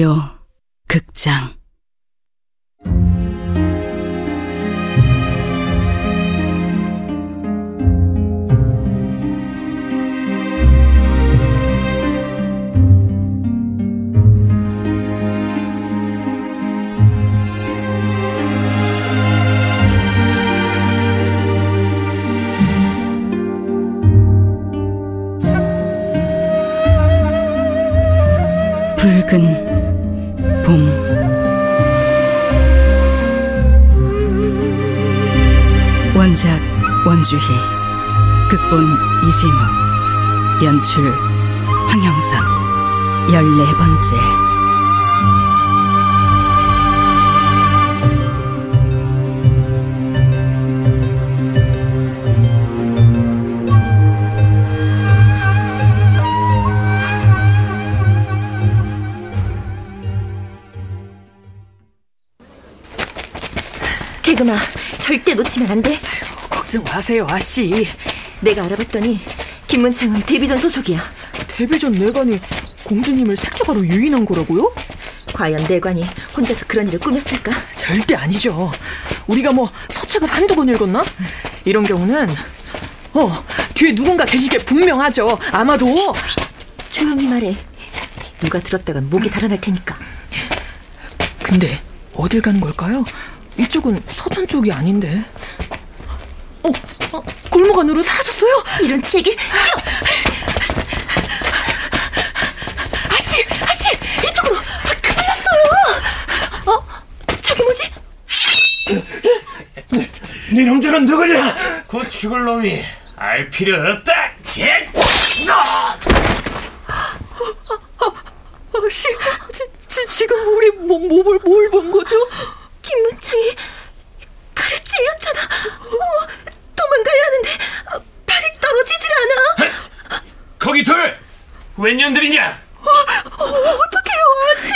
라디오 극장. 붉은 봄 원작 원주희 극본 이진우 연출 황영선. 열네 번째 개그마 절대 놓치면 안 돼. 걱정 마세요, 아씨. 내가 알아봤더니 김문창은 데뷔전 소속이야. 데뷔전 내관이 공주님을 색조가로 유인한 거라고요? 과연 내관이 혼자서 그런 일을 꾸몄을까? 절대 아니죠. 우리가 뭐 서책을 한두 권 읽었나? 이런 경우는 어 뒤에 누군가 계시게 분명하죠. 아마도 조용히 말해. 누가 들었다간 목이 달아날 테니까. 근데 어딜 가는 걸까요? 이쪽은 서천 쪽이 아닌데. 어, 어 골목 안으로 사라졌어요. 이런 책이 아씨, 아씨, 이쪽으로 아, 큰일 났어요. 어? 저기 뭐지? 니놈들은 누구냐? 그 죽을 놈이 알 필요 없다. 개. 아씨, 지, 지, 지금 우리 뭐, 뭐, 뭘, 뭘 본 거죠? 김문창이 칼에 찔렸잖아. 어, 도망가야 하는데 어, 발이 떨어지질 않아. 거기 둘 웬년들이냐? 어떡해요, 아씨.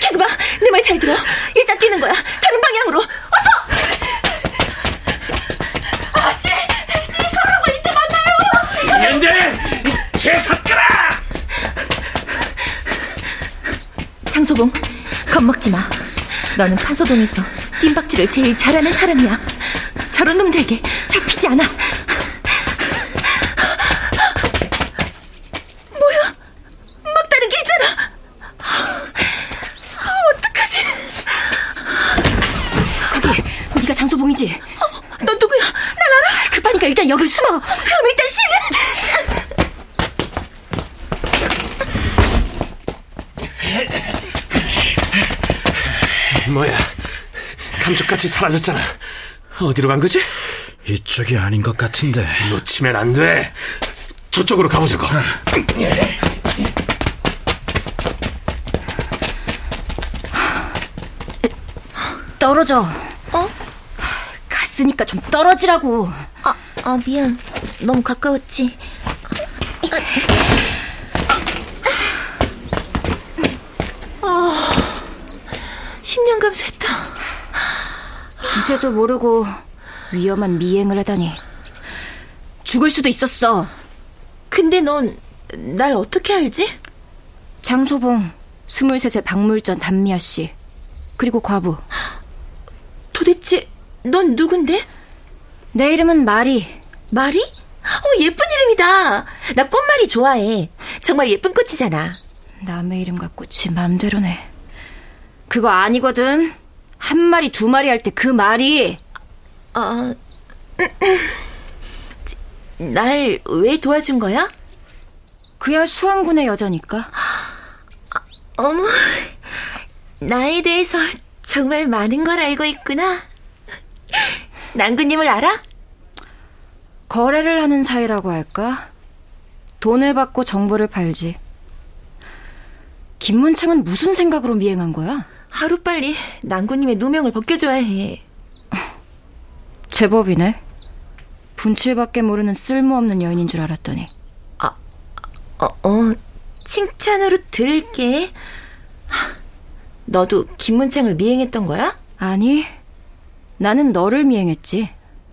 개그마 내 말 잘 들어. 일단 뛰는 거야. 다른 방향으로. 어서. 아씨, 네 살아서 이때 만나요. 년들 개 섞어라. 장소봉, 겁먹지 마. 너는 판소동에서 뜀박질을 제일 잘하는 사람이야. 저런 놈들에게 잡히지 않아. 뭐야? 막다른 길이잖아. 아, 어떡하지? 거기, 우리가 장소봉이지? 어, 너 누구야? 날 알아? 급하니까 일단 여기를 숨어. 그럼 일단 실례. 뭐야? 감쪽같이 사라졌잖아. 어디로 간 거지? 이쪽이 아닌 것 같은데. 놓치면 안 돼. 저쪽으로 가보자고. 떨어져. 어? 갔으니까 좀 떨어지라고. 아, 아 미안. 너무 가까웠지. 아, 10년 감수했다. 주제도 모르고 위험한 미행을 하다니. 죽을 수도 있었어. 근데 넌 날 어떻게 알지? 장소봉, 스물셋의 박물전 단미아 씨, 그리고 과부. 도대체 넌 누군데? 내 이름은 마리. 마리? 어, 예쁜 이름이다. 나 꽃말이 좋아해. 정말 예쁜 꽃이잖아. 남의 이름 갖고 지 맘대로네. 그거 아니거든. 한 마리, 두 마리 할 때 그 말이 아, 날왜 도와준 거야? 그야 수왕군의 여자니까. 어머, 나에 대해서 정말 많은 걸 알고 있구나. 난구님을 알아? 거래를 하는 사이라고 할까? 돈을 받고 정보를 팔지. 김문창은 무슨 생각으로 미행한 거야? 하루빨리 난구님의 누명을 벗겨줘야 해. 제법이네. 분칠밖에 모르는 쓸모없는 여인인 줄 알았더니. 어, 어, 칭찬으로 들을게. 하, 너도 김문창을 미행했던 거야? 아니, 나는 너를 미행했지.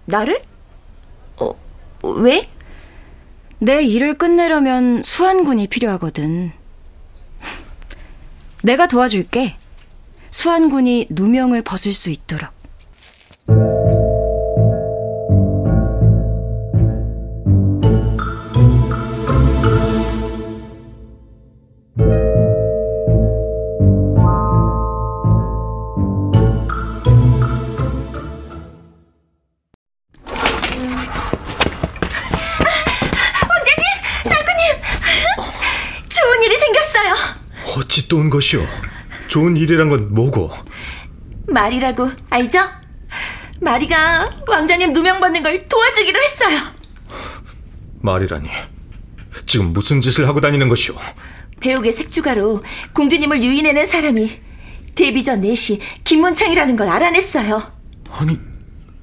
나를? 어, 왜? 내 일을 끝내려면 수완군이 필요하거든. 내가 도와줄게. 수환군이 누명을 벗을 수 있도록. 좋은 일이 생겼어요. 어찌 또 온 것이오? 좋은 일이란 건 뭐고? 말이라고 알죠? 마리가 왕자님 누명 받는 걸 도와주기로 했어요. 말이라니. 지금 무슨 짓을 하고 다니는 것이오? 배옥의 색주가로 공주님을 유인해낸 사람이 데뷔 전 내시 김문창이라는 걸 알아냈어요. 아니,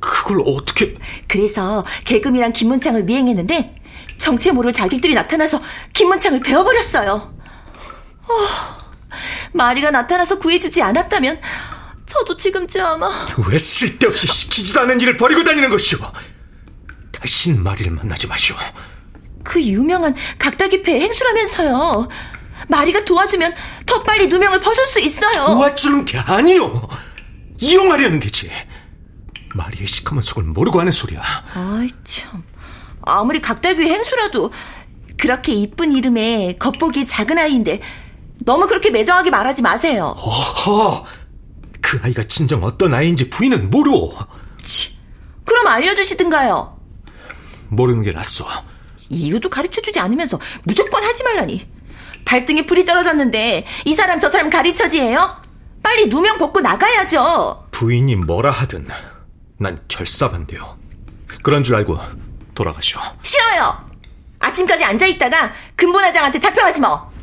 그걸 어떻게... 그래서 개금이랑 김문창을 미행했는데 정체 모를 자기들이 나타나서 김문창을 베어버렸어요. 어, 마리가 나타나서 구해주지 않았다면 저도 지금쯤 아마 왜 쓸데없이 시키지도 않은 일을 벌이고 다니는 것이오? 다신 마리를 만나지 마시오. 그 유명한 각다기패의 행수라면서요. 마리가 도와주면 더 빨리 누명을 벗을 수 있어요. 도와주는 게 아니오. 이용하려는 게지. 마리의 시커먼 속을 모르고 하는 소리야. 아이 참. 아무리 각다귀의 행수라도 그렇게 이쁜 이름에 겉보기 작은 아이인데 너무 그렇게 매정하게 말하지 마세요. 어허! 그 아이가 진정 어떤 아이인지 부인은 모르오. 치. 그럼 알려주시든가요. 모르는 게 낫소. 이유도 가르쳐주지 않으면서 무조건 하지 말라니. 발등에 불이 떨어졌는데 이 사람 저 사람 가르쳐지해요? 빨리 누명 벗고 나가야죠. 부인이 뭐라 하든 난 결사반대요. 그런 줄 알고 돌아가시오. 싫어요. 아침까지 앉아있다가 근본화장한테 잡혀가지 뭐.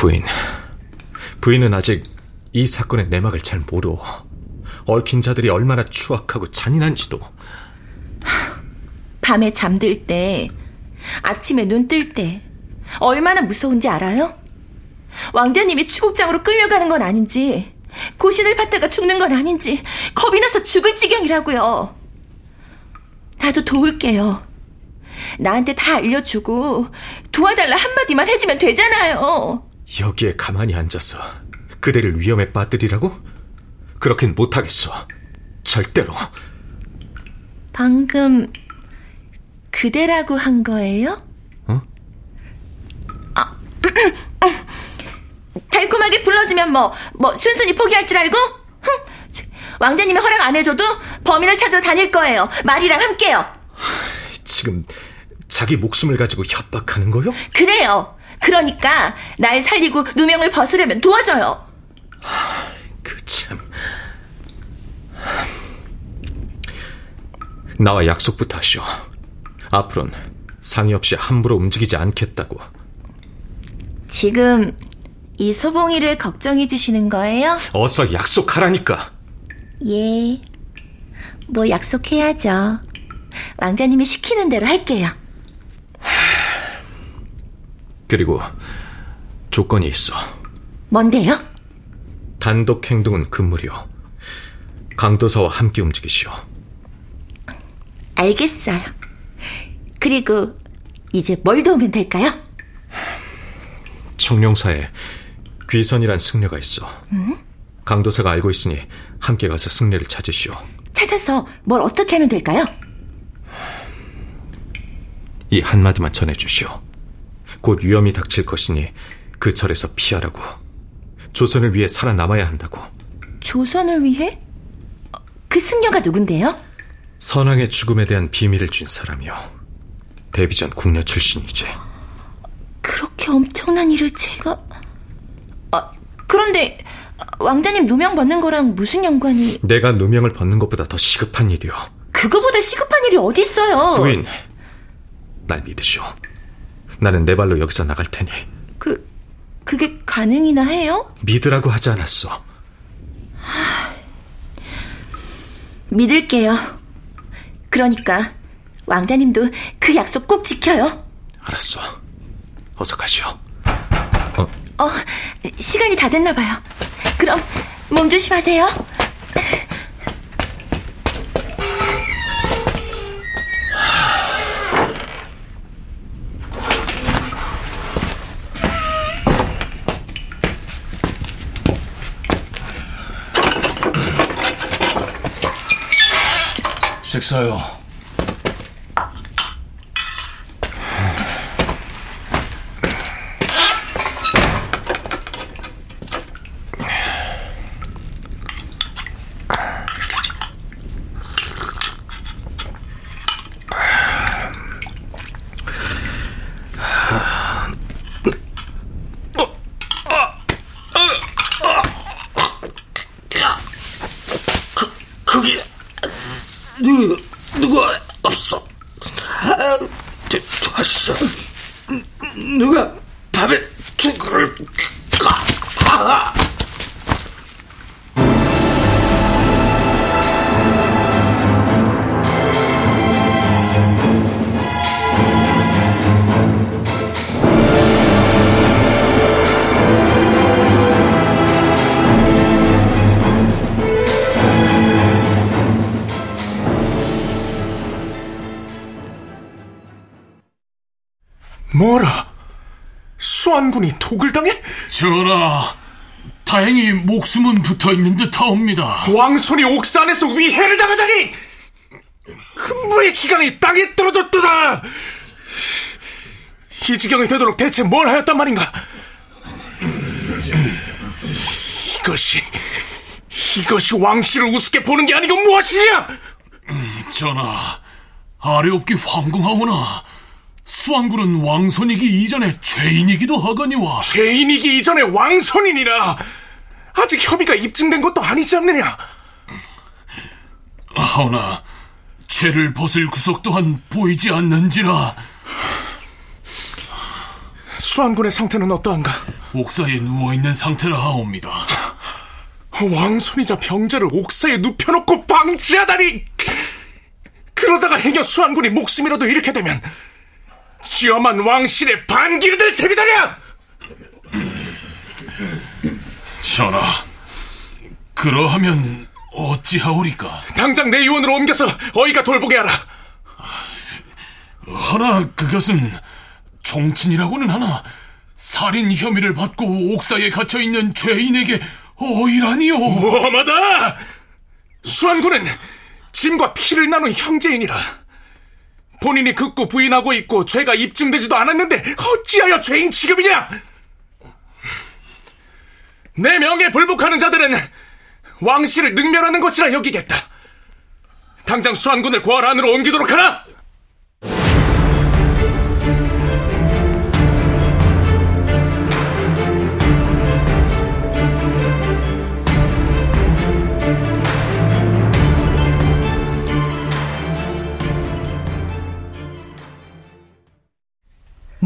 부인. 부인은 아직 이 사건의 내막을 잘 모르오. 얽힌 자들이 얼마나 추악하고 잔인한지도. 밤에 잠들 때, 아침에 눈 뜰 때, 얼마나 무서운지 알아요? 왕자님이 추국장으로 끌려가는 건 아닌지, 고신을 받다가 죽는 건 아닌지, 겁이 나서 죽을 지경이라고요. 나도 도울게요. 나한테 다 알려주고, 도와달라 한마디만 해주면 되잖아요. 여기에 가만히 앉아서 그대를 위험에 빠뜨리라고? 그렇긴 못하겠어. 절대로. 방금, 그대라고 한 거예요? 어? 아, 달콤하게 불러주면 뭐, 뭐, 순순히 포기할 줄 알고? 흥, 왕자님이 허락 안 해줘도 범인을 찾으러 다닐 거예요. 말이랑 함께요. 지금 자기 목숨을 가지고 협박하는 거요? 그래요. 그러니까 날 살리고 누명을 벗으려면 도와줘요. 그 참. 나와 약속부터 하시오. 앞으론 상의 없이 함부로 움직이지 않겠다고. 지금 이 소봉이를 걱정해 주시는 거예요? 어서 약속하라니까. 예. 뭐 약속해야죠. 왕자님이 시키는 대로 할게요. 그리고 조건이 있어. 뭔데요? 단독 행동은 금물이오. 강도사와 함께 움직이시오. 알겠어요. 그리고 이제 뭘 도우면 될까요? 청룡사에 귀선이란 승려가 있어. 강도사가 알고 있으니 함께 가서 승려를 찾으시오. 찾아서 뭘 어떻게 하면 될까요? 이 한마디만 전해주시오. 곧 위험이 닥칠 것이니 그 절에서 피하라고. 조선을 위해 살아남아야 한다고. 조선을 위해? 어, 그 승려가 누군데요? 선왕의 죽음에 대한 비밀을 준 사람이요. 데뷔전 궁녀 출신이지. 그렇게 엄청난 일을 제가... 아, 그런데 왕자님 누명 받는 거랑 무슨 연관이... 내가 누명을 벗는 것보다 더 시급한 일이오. 그거보다 시급한 일이 어디 있어요? 부인, 날 믿으시오. 나는 내 발로 여기서 나갈 테니 그... 그게 가능이나 해요? 믿으라고 하지 않았어. 믿을게요. 그러니까 왕자님도 그 약속 꼭 지켜요. 알았어. 어서 가시오. 어, 시간이 다 됐나 봐요. 그럼 몸 조심하세요. 식사요. 뭐라? 수안군이 독을 당해? 전하, 다행히 목숨은 붙어 있는 듯하옵니다. 왕손이 옥산에서 위해를 당하다니! 흥부의 기강이 땅에 떨어졌도다! 이 지경이 되도록 대체 뭘 하였단 말인가? 이것이, 이것이 왕실을 우습게 보는 게 아니고 무엇이냐? 전하, 아래옵기 황궁하오나 수안군은 왕손이기 이전에 죄인이기도 하거니와 죄인이기 이전에 왕손이니라! 아직 혐의가 입증된 것도 아니지 않느냐? 하오나 죄를 벗을 구석 또한 보이지 않는지라 수안군의 상태는 어떠한가? 옥사에 누워있는 상태라 하옵니다. 왕손이자 병자를 옥사에 눕혀놓고 방치하다니! 그러다가 행여 수안군이 목숨이라도 잃게 되면 지엄한 왕실의 반기를 될 셈이다냐! 전하, 그러하면 어찌하오리까? 당장 내 요원으로 옮겨서 어이가 돌보게 하라. 하나 그것은 정친이라고는 하나 살인 혐의를 받고 옥사에 갇혀 있는 죄인에게 어이라니요. 뭐마다! 수안군은 짐과 피를 나눈 형제이니라. 본인이 극구 부인하고 있고 죄가 입증되지도 않았는데 어찌하여 죄인 취급이냐? 내 명에 불복하는 자들은 왕실을 능멸하는 것이라 여기겠다. 당장 수안군을 고할 안으로 옮기도록 하라!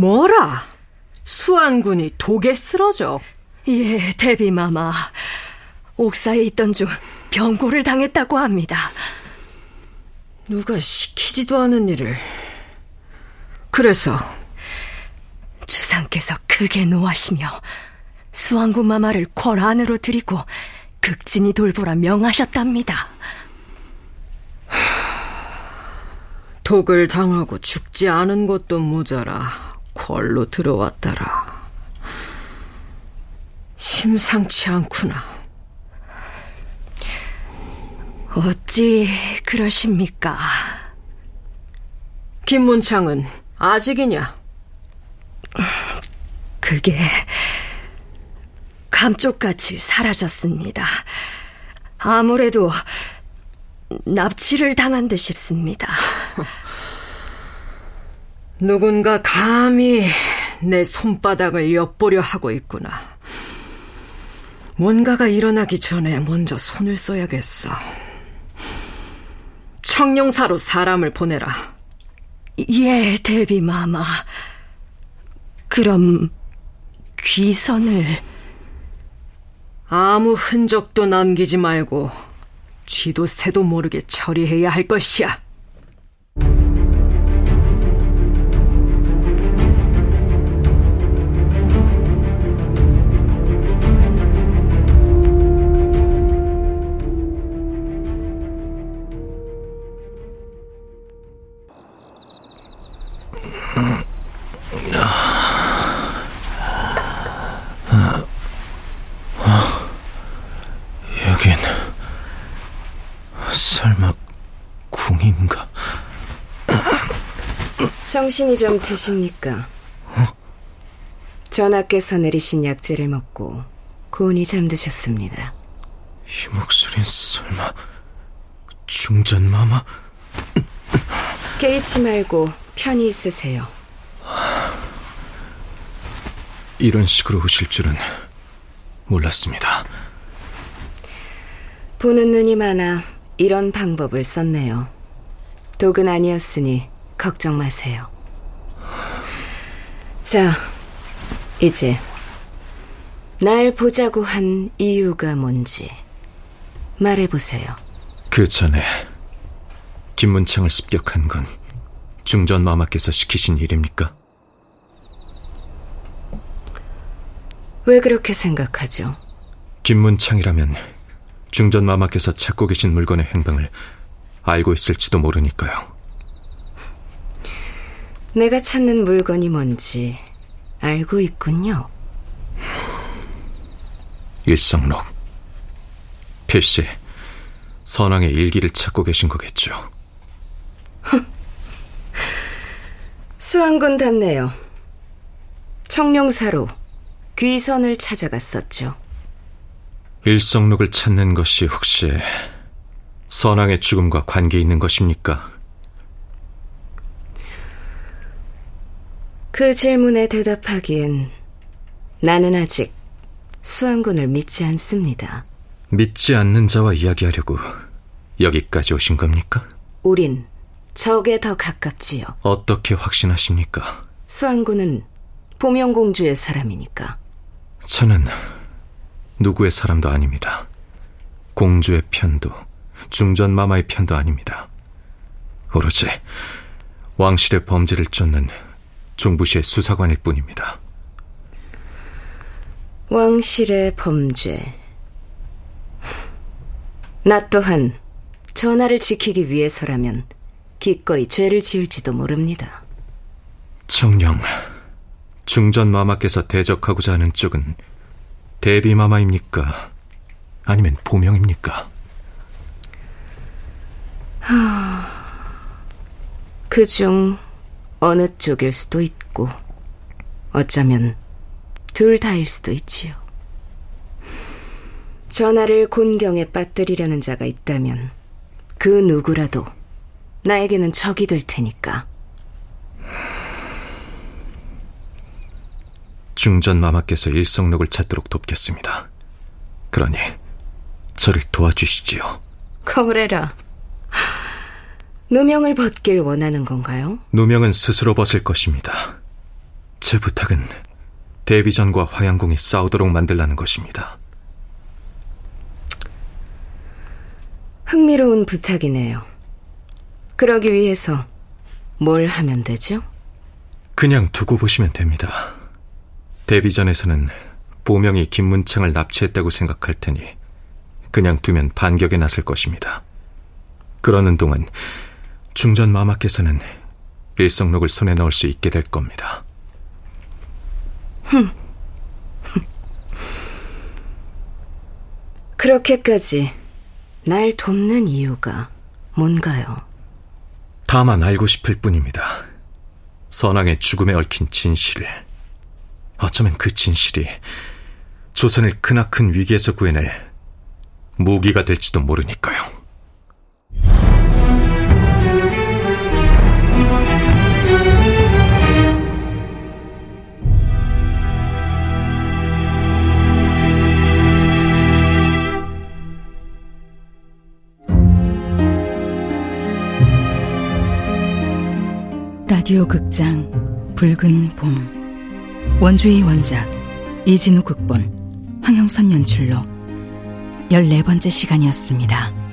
뭐라? 수안군이 독에 쓰러져. 예, 대비마마. 옥사에 있던 중 병고를 당했다고 합니다. 누가 시키지도 않은 일을. 그래서 주상께서 크게 노하시며 수왕군 마마를 궐 안으로 들이고 극진히 돌보라 명하셨답니다. 독을 당하고 죽지 않은 것도 모자라 궐로 들어왔다라. 심상치 않구나. 어찌 그러십니까? 김문창은 아직이냐? 그게 감쪽같이 사라졌습니다. 아무래도 납치를 당한 듯 싶습니다. 누군가 감히 내 손바닥을 엿보려 하고 있구나. 뭔가가 일어나기 전에 먼저 손을 써야겠어. 청룡사로 사람을 보내라. 예, 대비 마마. 그럼 귀선을 아무 흔적도 남기지 말고 쥐도 새도 모르게 처리해야 할 것이야. 정신이 좀 드십니까? 전하께서 내리신 약재를 먹고 고운히 잠드셨습니다. 이 목소린 설마 중전 마마? 개의치 말고 편히 있으세요. 이런 식으로 오실 줄은 몰랐습니다. 보는 눈이 많아 이런 방법을 썼네요. 독은 아니었으니 걱정 마세요. 자, 이제 날 보자고 한 이유가 뭔지 말해보세요. 그 전에 김문창을 습격한 건 중전 마마께서 시키신 일입니까? 왜 그렇게 생각하죠? 김문창이라면 중전 마마께서 찾고 계신 물건의 행방을 알고 있을지도 모르니까요. 내가 찾는 물건이 뭔지 알고 있군요. 일성록. 필시 선왕의 일기를 찾고 계신 거겠죠. 수왕군답네요. 청룡사로 귀선을 찾아갔었죠. 일성록을 찾는 것이 혹시 선왕의 죽음과 관계 있는 것입니까? 그 질문에 대답하기엔 나는 아직 수왕군을 믿지 않습니다. 믿지 않는 자와 이야기하려고 여기까지 오신 겁니까? 우린 적에 더 가깝지요. 어떻게 확신하십니까? 수왕군은 보명공주의 사람이니까. 저는 누구의 사람도 아닙니다. 공주의 편도, 중전마마의 편도 아닙니다. 오로지 왕실의 범죄를 쫓는 중부시의 수사관일 뿐입니다. 왕실의 범죄. 나 또한 전하를 지키기 위해서라면 기꺼이 죄를 지을지도 모릅니다. 청령, 중전 마마께서 대적하고자 하는 쪽은 대비 마마입니까? 아니면 보명입니까? 하... 그중 어느 쪽일 수도 있고 어쩌면 둘 다일 수도 있지요. 전하를 곤경에 빠뜨리려는 자가 있다면 그 누구라도 나에게는 적이 될 테니까. 중전 마마께서 일성록을 찾도록 돕겠습니다. 그러니 저를 도와주시지요. 거래라. 누명을 벗길 원하는 건가요? 누명은 스스로 벗을 것입니다. 제 부탁은 대비전과 화양궁이 싸우도록 만들라는 것입니다. 흥미로운 부탁이네요. 그러기 위해서 뭘 하면 되죠? 그냥 두고 보시면 됩니다. 데뷔전에서는 보명이 김문창을 납치했다고 생각할 테니 그냥 두면 반격에 나설 것입니다. 그러는 동안 중전 마마께서는 일성록을 손에 넣을 수 있게 될 겁니다. 흠. 그렇게까지 날 돕는 이유가 뭔가요? 다만 알고 싶을 뿐입니다. 선왕의 죽음에 얽힌 진실을. 어쩌면 그 진실이 조선을 크나큰 위기에서 구해낼 무기가 될지도 모르니까요. 극장 붉은 봄 원주의 원작 이진우 극본 황영선 연출로 14번째 시간이었습니다.